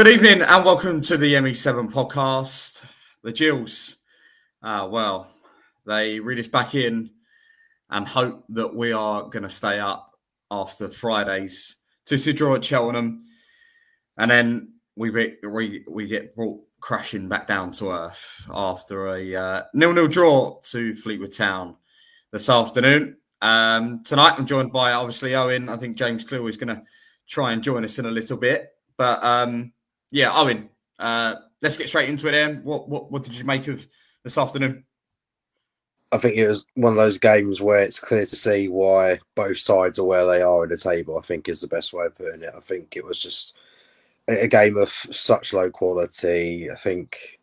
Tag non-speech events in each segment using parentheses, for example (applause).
Good evening and welcome to the ME7 podcast. The Gills, uh, well, they read us back in and hope that we are going to stay up after Friday's 2 2 draw at Cheltenham. And then we, we, we get brought crashing back down to earth after a uh, nil nil draw to Fleetwood Town this afternoon. Um, tonight, I'm joined by obviously Owen. I think James Clew is going to try and join us in a little bit. But um, yeah, Owen, uh, let's get straight into it. Then, what, what what did you make of this afternoon? I think it was one of those games where it's clear to see why both sides are where they are in the table. I think is the best way of putting it. I think it was just a game of such low quality. I think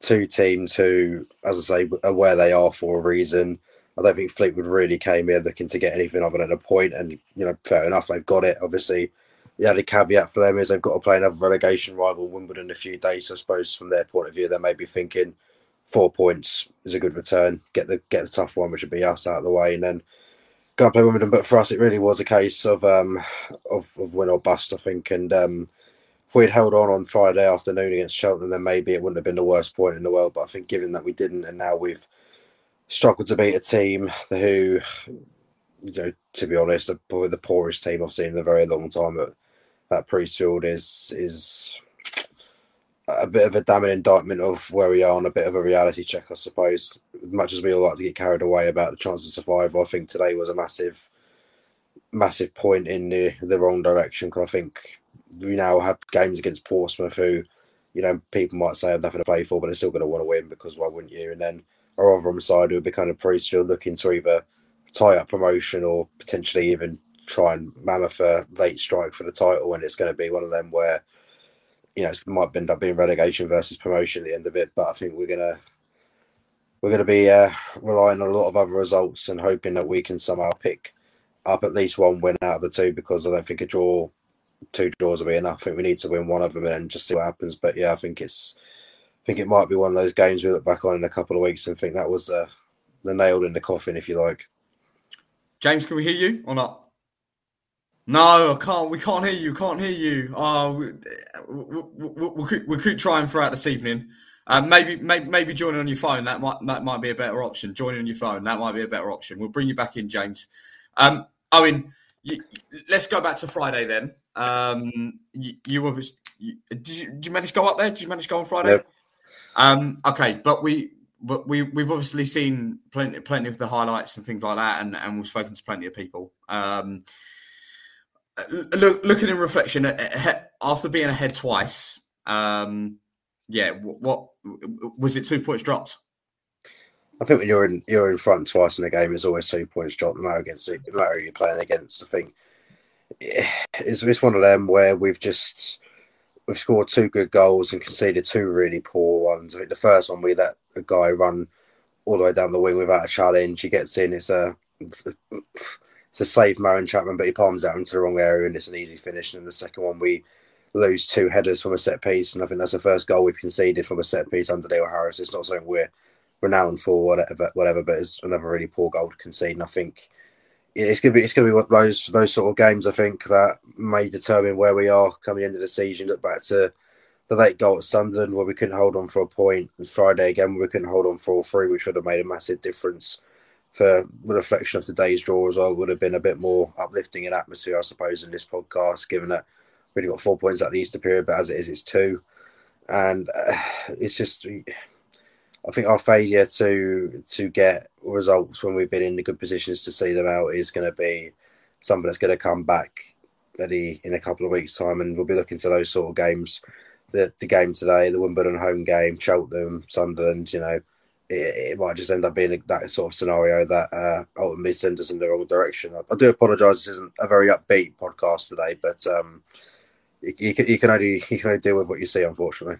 two teams who, as I say, are where they are for a reason. I don't think Fleetwood really came here looking to get anything other than a point, and you know, fair enough, they've got it. Obviously, the other caveat for them is they've got to play another relegation rival, Wimbledon, in a few days. I suppose from their point of view, they may be thinking four points is a good return. Get the get the tough one, which would be us out of the way, and then go and play Wimbledon. But for us, it really was a case of um of, of win or bust, I think. And um, if we'd held on on Friday afternoon against Cheltenham, then maybe it wouldn't have been the worst point in the world. But I think given that we didn't, and now we've struggled to beat a team who, you know, to be honest, are probably the poorest team I've seen in a very long time at, at Priestfield is is a bit of a damning indictment of where we are on a bit of a reality check, I suppose. As much as we all like to get carried away about the chance of survival, I think today was a massive, massive point in the, the wrong direction. Because I think we now have games against Portsmouth, who, you know, people might say have nothing to play for, but they're still going to want to win because why wouldn't you? And then our other side would be kind of Priestfield looking to either tie up promotion or potentially even try and mammoth a late strike for the title. And it's going to be one of them where you know, it might end up being relegation versus promotion at the end of it. But I think we're gonna we're gonna be uh, relying on a lot of other results and hoping that we can somehow pick up at least one win out of the two because I don't think a draw, two draws will be enough. I think we need to win one of them and just see what happens. But yeah, I think it's I think it might be one of those games we look back on in a couple of weeks and think that was uh, the nail in the coffin, if you like. James, can we hear you or not? No, I can't. We can't hear you. Can't hear you. Oh, we, we, we, we, could, we could try and throughout this evening. Uh, maybe, maybe, maybe joining on your phone. That might that might be a better option. Joining on your phone. That might be a better option. We'll bring you back in, James. Um, Owen, you, let's go back to Friday then. Um, you, you were you, did, you, did you manage to go up there? Did you manage to go on Friday? Yep. Um, okay, but we but we we've obviously seen plenty plenty of the highlights and things like that, and, and we've spoken to plenty of people. Um, Uh, look, looking in reflection, uh, uh, after being ahead twice, um, yeah, what, was it? Two points dropped. I think when you're in you're in front twice in a game, it's always two points dropped. No matter against no matter you're playing against. I think it's it's one of them where we've just we've scored two good goals and conceded two really poor ones. I think the first one we let a guy run all the way down the wing without a challenge. He gets in. It's a to save Marouane Chapman, but he palms out into the wrong area and it's an easy finish. And in the second one, we lose two headers from a set piece, and I think that's the first goal we've conceded from a set piece under Neil Harris. It's not something we're renowned for, whatever, whatever, but it's another really poor goal to concede. And I think it's gonna be it's gonna be those those sort of games I think that may determine where we are coming into the season. Look back to the late goal at Sunderland where we couldn't hold on for a point, and Friday again we couldn't hold on for all three, which would have made a massive difference for the reflection of today's draw as well would have been a bit more uplifting in atmosphere, I suppose, in this podcast, given that we've only got four points at the Easter period, but as it is, it's two. And uh, it's just, I think our failure to to get results when we've been in the good positions to see them out is going to be something that's going to come back maybe in a couple of weeks' time, and we'll be looking to those sort of games. The, the game today, the Wimbledon home game, Cheltenham, Sunderland, you know, it, it, might just end up being that sort of scenario that uh, ultimately sends us in the wrong direction. I, I do apologise. This isn't a very upbeat podcast today, but um, you, you, can, you can only you can only deal with what you see, unfortunately.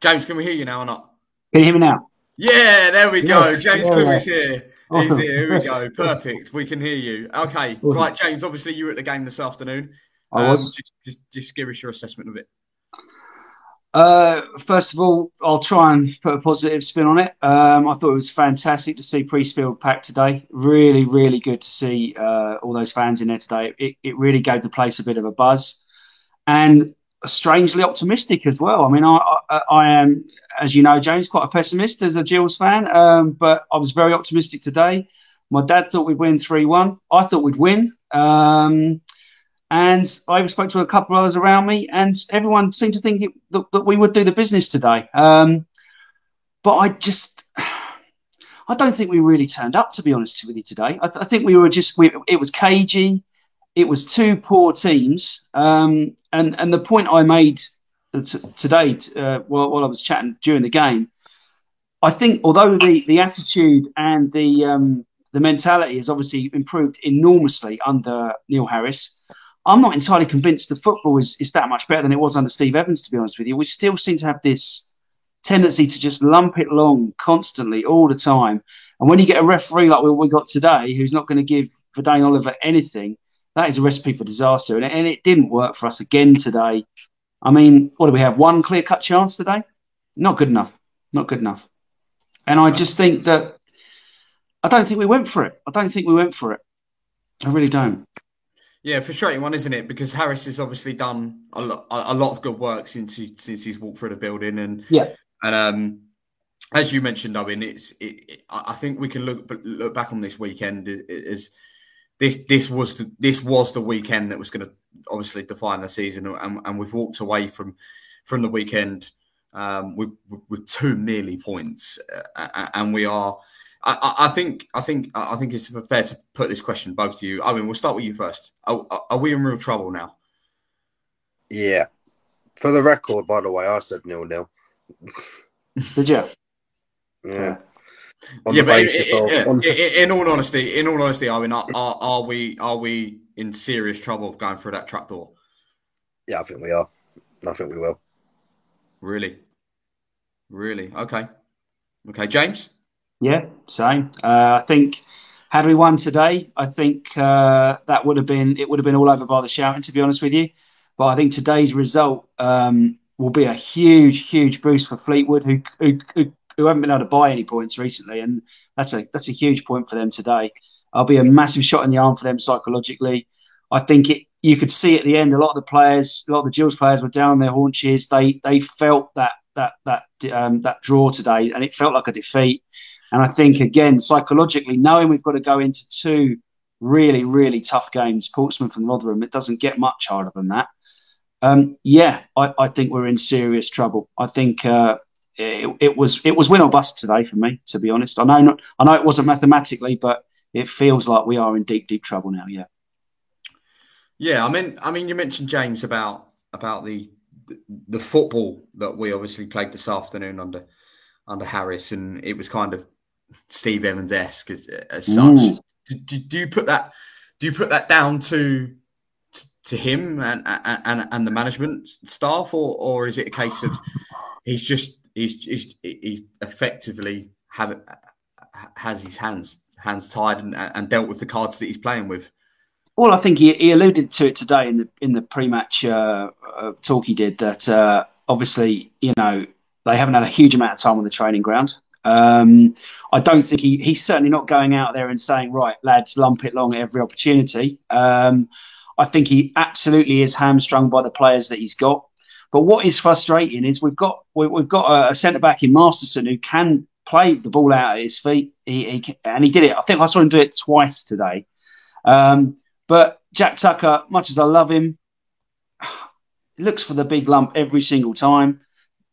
James, can we hear you now or not? Can you hear me now? Yeah, there we go. Yes, James yeah, is here. Awesome. He's here. Here we go. (laughs) Perfect. We can hear you. Okay. Awesome. Right, James. Obviously, you were at the game this afternoon. I was. Um, just, just, just give us your assessment of it. Uh, first of all, I'll try and put a positive spin on it. Um, I thought it was fantastic to see Priestfield packed today. Really, really good to see uh, all those fans in there today. It, it really gave the place a bit of a buzz. And strangely optimistic as well. I mean, I, I, I, am, as you know, James, quite a pessimist as a Gills fan, um, but I was very optimistic today. My dad thought we'd win 3 1. I thought we'd win. Um, and I spoke to a couple of others around me, and everyone seemed to think it, that, that, we would do the business today. Um, but I just, (sighs) I don't think we really turned up, to be honest with you, today. I, th- I think we were just, we, it was cagey it was two poor teams. Um, and, and the point I made t- today uh, while, while I was chatting during the game, I think although the, the attitude and the um, the mentality has obviously improved enormously under Neil Harris, I'm not entirely convinced the football is, is that much better than it was under Steve Evans, to be honest with you. We still seem to have this tendency to just lump it long constantly all the time. And when you get a referee like we, got today, who's not going to give Vadaine Oliver anything, that is a recipe for disaster. And it, and it didn't work for us again today. I mean, what do we have? One clear cut chance today? Not good enough. Not good enough. And I just think that I don't think we went for it. I don't think we went for it. I really don't. Yeah, frustrating one, isn't it? Because Harris has obviously done a lot, a lot of good work since he, since he's walked through the building, and yeah, and um, as you mentioned, I mean, it's it, it, I think we can look look back on this weekend as this this was the, this was the weekend that was going to obviously define the season, and, and we've walked away from from the weekend um, with, with two nearly points, uh, and we are. I, I, think I think I think it's fair to put this question both to you. I mean, we'll start with you first. Are, are we in real trouble now? Yeah. For the record, by the way, I said nil nil. (laughs) Did you? Yeah yeah, but in, in, in, all honesty, in all honesty, I mean, are, are, are, we are we in serious trouble of going through that trapdoor? Yeah, I think we are. I think we will. Really, really. Okay, okay, James. Yeah, same. Uh, I think had we won today, I think uh, that would have been it would have been all over by the shouting. To be honest with you, but I think today's result um, will be a huge, huge boost for Fleetwood, who, who, who who haven't been able to buy any points recently, and that's a that's a huge point for them today. I'll be a massive shot in the arm for them psychologically. I think it. You could see at the end, a lot of the players, a lot of the Gills players were down their haunches. They they felt that that that um, that draw today, and it felt like a defeat. And I think again, psychologically, knowing we've got to go into two really really tough games, Portsmouth and Rotherham, it doesn't get much harder than that. Um, yeah, I, I, think we're in serious trouble. I think uh, it, it, was it was win or bust today for me. To be honest, I know not, I know it wasn't mathematically, but it feels like we are in deep deep trouble now. Yeah. Yeah, I mean, I mean, you mentioned James about about the the football that we obviously played this afternoon under under Harris, and it was kind of Steve Evans esque as, as, such. Mm. Do, do, you put that? Do you put that down to to him and and and the management staff, or or is it a case of he's just he's, he's he effectively have has his hands hands tied and, and dealt with the cards that he's playing with. Well, I think he, he alluded to it today in the in the pre-match uh, uh, talk he did that uh, obviously you know they haven't had a huge amount of time on the training ground. Um, I don't think he, he's certainly not going out there and saying, right, lads, lump it long at every opportunity. Um, I think he absolutely is hamstrung by the players that he's got. But what is frustrating is we've got we, have got a, centre back in Masterson who can play the ball out at his feet. He, he, and he did it. I think I saw him do it twice today. Um, but Jack Tucker, much as I love him, (sighs) looks for the big lump every single time.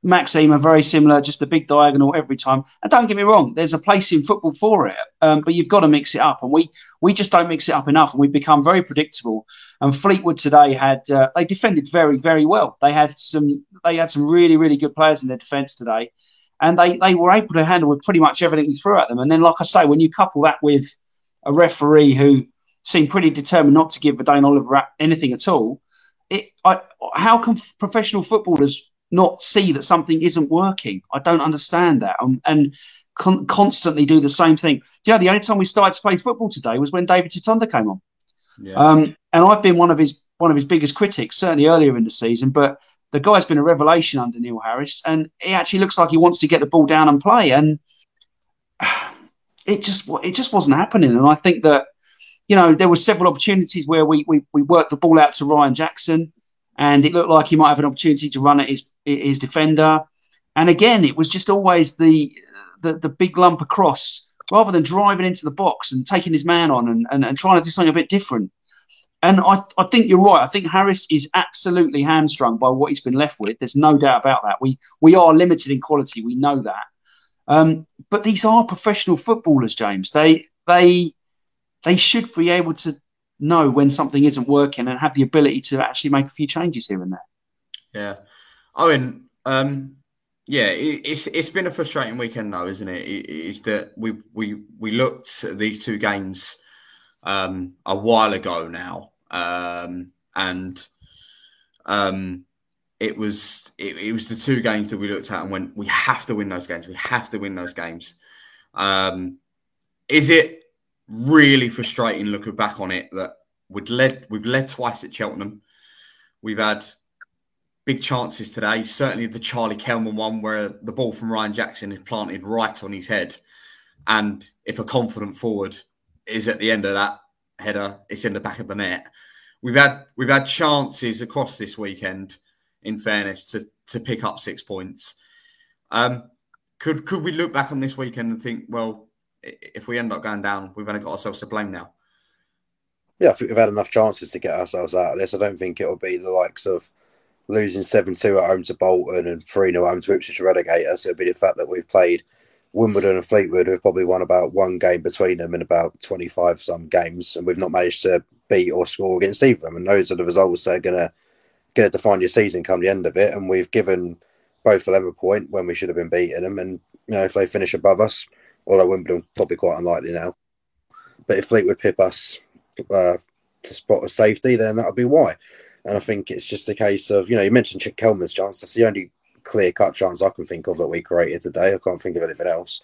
Max Ehmer are very similar, just a big diagonal every time. And don't get me wrong, there's a place in football for it, um, but you've got to mix it up. And we we just don't mix it up enough, and we've become very predictable. And Fleetwood today had uh, they defended very very well. They had some they had some really really good players in their defence today, and they they were able to handle with pretty much everything we threw at them. And then, like I say, when you couple that with a referee who seemed pretty determined not to give Vadaine Oliver anything at all. It, I, how can professional footballers not see that something isn't working. I don't understand that. Um, and con- constantly do the same thing. Do you know, the only time we started to play football today was when David Tutonda came on. Yeah. Um, and I've been one of his one of his biggest critics, certainly earlier in the season. But the guy's been a revelation under Neil Harris, and he actually looks like he wants to get the ball down and play. And (sighs) it just it just wasn't happening. And I think that you know there were several opportunities where we we, we worked the ball out to Ryan Jackson and it looked like he might have an opportunity to run at his his defender. And again, it was just always the the, the big lump across rather than driving into the box and taking his man on and, and, and trying to do something a bit different. And I, I think you're right. I think Harris is absolutely hamstrung by what he's been left with. There's no doubt about that. We we are limited in quality. We know that. Um, but these are professional footballers, James. They they they should be able to know when something isn't working and have the ability to actually make a few changes here and there. Yeah, Owen. Um, yeah, it, it's it's been a frustrating weekend though, isn't it? it? It's that we we we looked at these two games um, a while ago now, um, and um, it was it, it, was the two games that we looked at and went, we have to win those games. We have to win those games. Um, is it really frustrating looking back on it that we've led we've led twice at Cheltenham. We've had big chances today. Certainly the Charlie Kelman one where the ball from Ryan Jackson is planted right on his head. And if a confident forward is at the end of that header, it's in the back of the net. We've had we've had chances across this weekend, in fairness, to to pick up six points. Um, could could we look back on this weekend and think, well, if we end up going down, we've only got ourselves to blame now? Yeah, I think we've had enough chances to get ourselves out of this. I don't think it'll be the likes of losing 7 2 at home to Bolton and 3 0 home to Ipswich to relegate us. It'll be the fact that we've played Wimbledon and Fleetwood, who've probably won about one game between them in about 25 some games, and we've not managed to beat or score against either of them. And those are the results that are going to going to define your season come the end of it. And we've given both 11 point when we should have been beating them. And, you know, if they finish above us, although Wimbledon probably quite unlikely now. But if Fleetwood pip us uh, to spot a safety, then that'll be why. And I think it's just a case of, you know, you mentioned Chick Kelman's chance. That's the only clear cut chance I can think of that we created today. I can't think of anything else.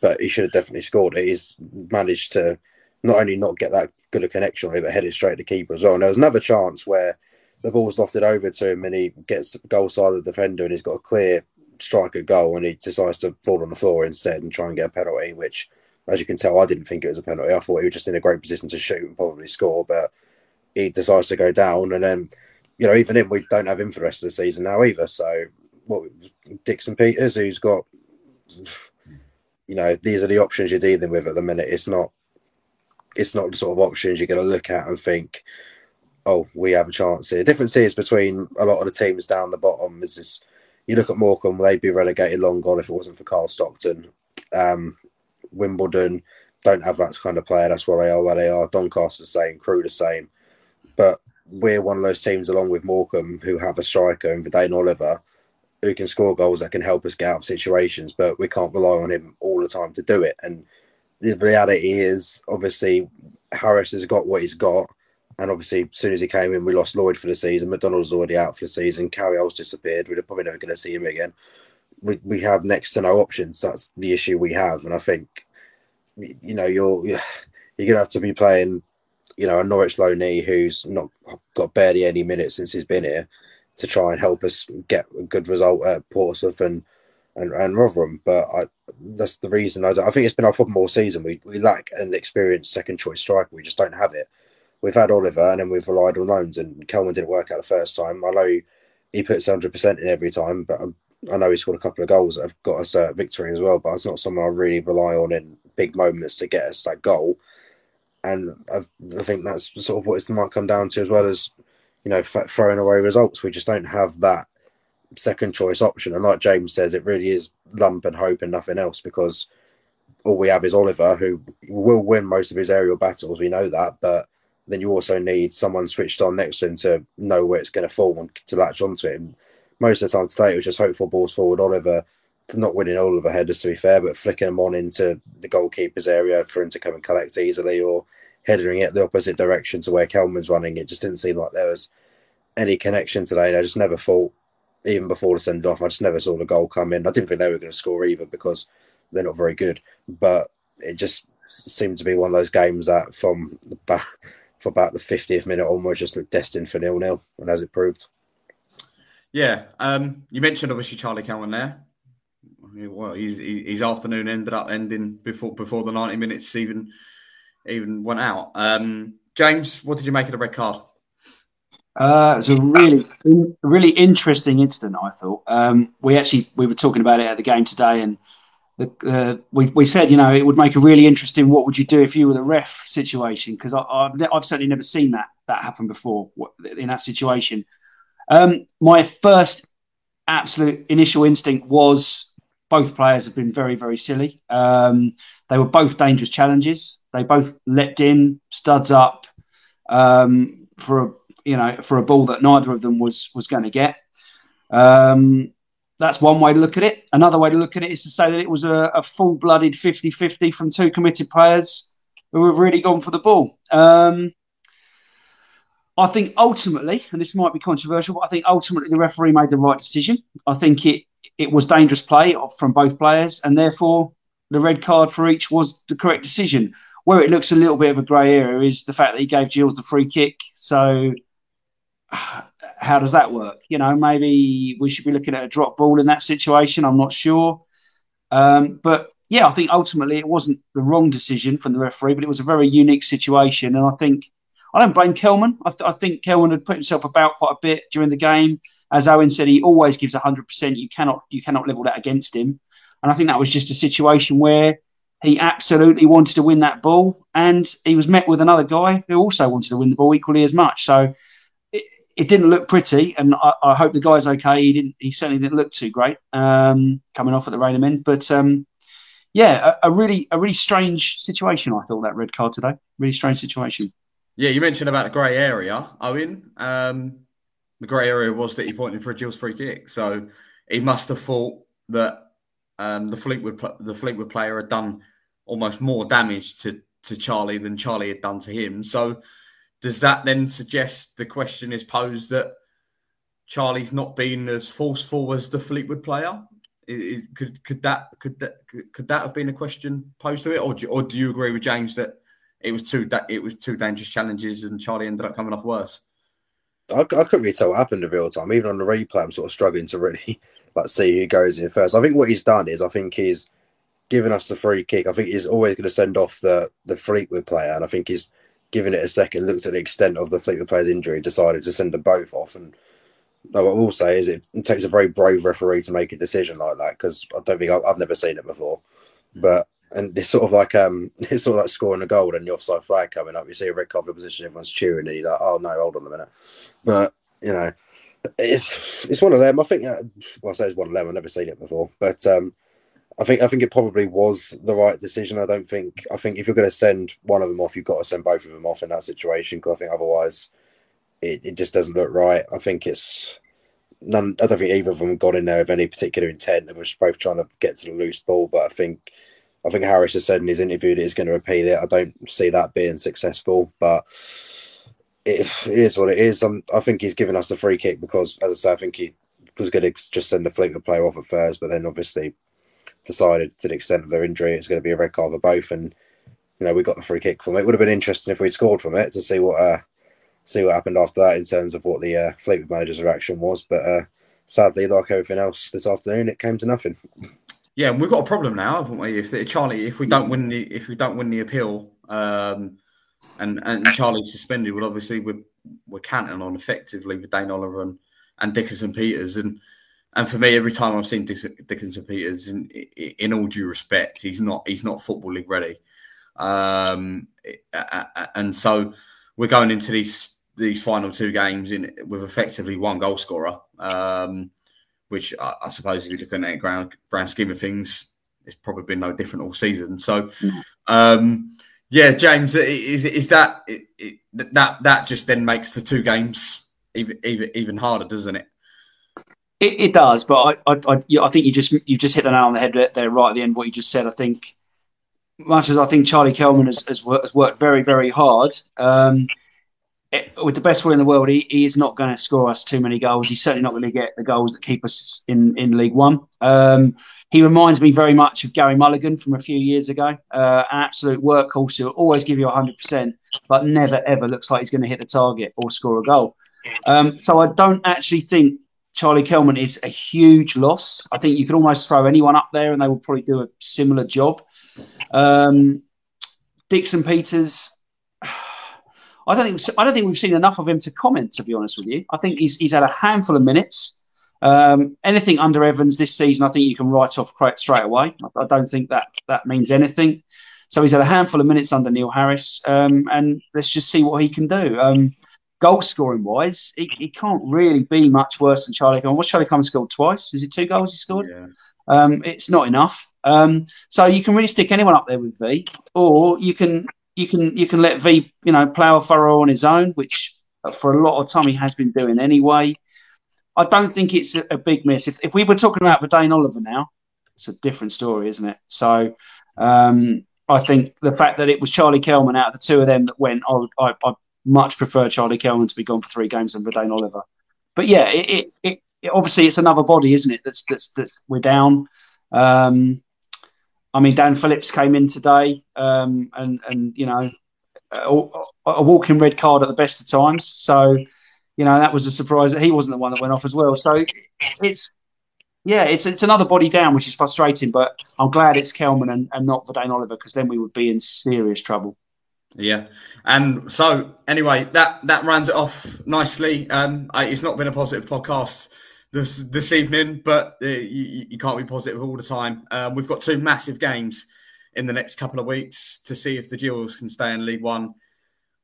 But he should have definitely scored it. He's managed to not only not get that good a connection on it, but head it straight to keeper as well. And there was another chance where the ball's lofted over to him and he gets goal side of the defender and he's got a clear striker goal and he decides to fall on the floor instead and try and get a penalty, which, as you can tell, I didn't think it was a penalty. I thought he was just in a great position to shoot and probably score, but he decides to go down. And then, you know, even him, we don't have him for the rest of the season now either. So, what Dixon Peters, who's got, you know, these are the options you're dealing with at the minute. It's not, it's not the sort of options you're going to look at and think, oh, we have a chance here. The difference is between a lot of the teams down the bottom is this you look at Morecambe, they'd be relegated long gone if it wasn't for Cole Stockton. Um, Wimbledon don't have that kind of player. That's why they are where they are. Doncaster the same, Crewe the same. But we're one of those teams, along with Morecambe, who have a striker in Vadaine Oliver, who can score goals that can help us get out of situations. But we can't rely on him all the time to do it. And the reality is, obviously, Harris has got what he's got. And obviously, as soon as he came in, we lost Lloyd for the season. McDonald's already out for the season. Carryall's disappeared. We're probably never going to see him again. We, we have next to no options. That's the issue we have. And I think, you know, you're (sighs) you're going to have to be playing, you know, a Norwich Loney who's not got barely any minutes since he's been here to try and help us get a good result at Portsmouth and and, and Rotherham. But I, that's the reason I, I think it's been our problem all season. We we lack an experienced second choice striker. We just don't have it we've had Oliver and then we've relied on loans. And Kelman didn't work out the first time. I know he, puts 100% in every time, but I, I know he scored a couple of goals that have got us a victory as well. But it's not someone I really rely on in big moments to get us that goal. And I've, i think that's sort of what it might come down to, as well as you know f- throwing away results. We just don't have that second choice option. And like James says, it really is lump and hope and nothing else because all we have is Oliver, who will win most of his aerial battles. We know that, but then you also need someone switched on next to him to know where it's going to fall and to latch onto it. And most of the time today, it was just hopeful balls forward. Oliver not winning all of the headers to be fair, but flicking them on into the goalkeeper's area for him to come and collect easily, or headering it the opposite direction to where Kelman's running. It just didn't seem like there was any connection today. I just never thought, even before the send off, I just never saw the goal come in. I didn't think they were going to score either because they're not very good. But it just seemed to be one of those games that from the back about the 50th minute onwards just looked destined for nil nil, and as it proved. Yeah, um, you mentioned obviously Charlie Kelman there. Well, his, his afternoon ended up ending before before the 90 minutes even even went out. Um, James, what did you make of the red card? Uh, it was a really, really interesting incident. I thought um, we actually we were talking about it at the game today, and the, uh, we we said you know it would make a really interesting. What would you do if you were the ref situation? Because I've I've certainly never seen that that happen before in that situation. Um, my first absolute initial instinct was both players have been very very silly. Um, they were both dangerous challenges. They both leapt in, studs up um, for a you know, for a ball that neither of them was was going to get. Um, that's one way to look at it. Another way to look at it is to say that it was a, a full blooded 50 50 from two committed players who have really gone for the ball. Um, I think ultimately, and this might be controversial, but I think ultimately the referee made the right decision. I think it it was dangerous play from both players, and therefore the red card for each was the correct decision. Where it looks a little bit of a grey area is the fact that he gave Gills the free kick. So how does that work? You know, maybe we should be looking at a drop ball in that situation. I'm not sure. Um, but yeah, I think ultimately it wasn't the wrong decision from the referee, but it was a very unique situation. And I think I don't blame Kelman. I, th- I think Kelman had put himself about quite a bit during the game. As Owen said, he always gives 100%. You cannot you cannot level that against him. And I think that was just a situation where he absolutely wanted to win that ball, and he was met with another guy who also wanted to win the ball equally as much. So it didn't look pretty, and I, I, hope the guy's okay. He didn't. He certainly didn't look too great um, coming off at the Rainham end. But um, yeah, a, a, really a really strange situation. I thought that red card today. Really strange situation. Yeah, you mentioned about the grey area, Owen. Um, the grey area was that he pointed for a Gills free kick, so he must have thought that um, the Fleetwood the Fleetwood player had done almost more damage to to Charlie than Charlie had done to him. So does that then suggest the question is posed that Charlie's not been as forceful as the Fleetwood player? Is, could could that could that could that have been a question posed to it, or do, or do you agree with James that it was two that it was two dangerous challenges and Charlie ended up coming off worse? I, I couldn't really tell what happened in real time. Even on the replay, I'm sort of struggling to really (laughs) like see who goes in first. I think what he's done is I think he's given us the free kick. I think he's always going to send off the the Fleetwood player, and I think he's giving it a second, looked at the extent of the Fleetwood player's injury, decided to send them both off. And what I will say is it takes a very brave referee to make a decision like that because I don't think I've, I've, never seen it before. Hmm. But and it's sort of like um, (laughs) it's sort of like scoring a goal and the offside flag coming up. You see a red card position, everyone's cheering, and you're like, oh no, hold on a minute. But you know, it's it's one of them. I think. Uh, well, I say it's one of them. I've never seen it before, but um, I think I think it probably was the right decision. I don't think I think if you're going to send one of them off, you've got to send both of them off in that situation because I think otherwise it, it just doesn't look right. I think it's none. I don't think either of them got in there with any particular intent. They were just both trying to get to the loose ball, but I think I think Harris has said in his interview that he's going to repeat it. I don't see that being successful, but it is what it is. I'm, I think he's given us the free kick because, as I say, I think he was going to just send the Fleetwood player off at first, but then obviously decided to the extent of their injury it's going to be a red card for both, and you know we got the free kick from it. it would have been interesting if we'd scored from it to see what uh, see what happened after that in terms of what the uh, Fleetwood manager's reaction was. But uh, sadly, like everything else this afternoon, it came to nothing. Yeah, and we've got a problem now, haven't we? If Charlie, if we don't win the if we don't win the appeal, um, and and Charlie's suspended, well, obviously we're we're counting on effectively with Dane Oliver and, and Dickinson Peters, and and for me, every time I've seen Dickinson Peters, in, in all due respect, he's not he's not football league ready, um, and so we're going into these these final two games in with effectively one goal scorer, um, which I, I, suppose if you look at the grand grand scheme of things, it's probably been no different all season. So, um, yeah, James, is is that it, that that just then makes the two games even even even harder, doesn't it? It, it does, but I, I, I, I, think you just you just hit the nail on the head there, right at the end. What you just said, I think, much as I think Charlie Kelman has, has, worked, has worked very, very hard. Um, it, with the best will in the world, he, he is not going to score us too many goals. He's certainly not going to get the goals that keep us in, in League One. Um, he reminds me very much of Gary Mulligan from a few years ago. Uh, an absolute workhorse who will always give you 100%, but never ever looks like he's going to hit the target or score a goal. Um, so I don't actually think Charlie Kelman is a huge loss. I think you could almost throw anyone up there and they will probably do a similar job. Um, Dixon Peters, (sighs) I don't think I don't think we've seen enough of him to comment. To be honest with you, I think he's he's had a handful of minutes. Um, anything under Evans this season, I think you can write off quite straight away. I, I, don't think that that means anything. So he's had a handful of minutes under Neil Harris, um, and let's just see what he can do. Um, goal scoring wise, he, he, can't really be much worse than Charlie Coleman. What's Charlie Coleman scored twice? Is it two goals he scored? Yeah. Um, it's not enough. Um, so you can really stick anyone up there with V, or you can you can you can let V you know plough a furrow on his own, which for a lot of time he has been doing anyway. I don't think it's a, a big miss. If, if we were talking about Dane Oliver now, it's a different story, isn't it? So um, I think the fact that it was Charlie Kelman out of the two of them that went, I, I, I much prefer Charlie Kelman to be gone for three games than Dane Oliver. But yeah, it, it, it, obviously it's another body, isn't it? That's that's that's we're down. Um, I mean, Dan Phillips came in today, um, and and you know, a, a, walking red card at the best of times. So, you know, that was a surprise that he wasn't the one that went off as well. So, it's yeah, it's it's another body down, which is frustrating. But I'm glad it's Kelman and, and not Vadaine Oliver because then we would be in serious trouble. Yeah, and so anyway, that that rounds it off nicely. Um, I, it's not been a positive podcast this this evening, but uh, you, you, can't be positive all the time. Um, we've got two massive games in the next couple of weeks to see if the Gills can stay in League One.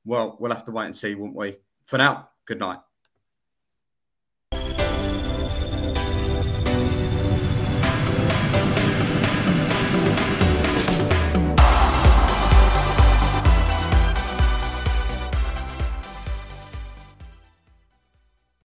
Well, we'll have to wait and see, won't we? For now, good night.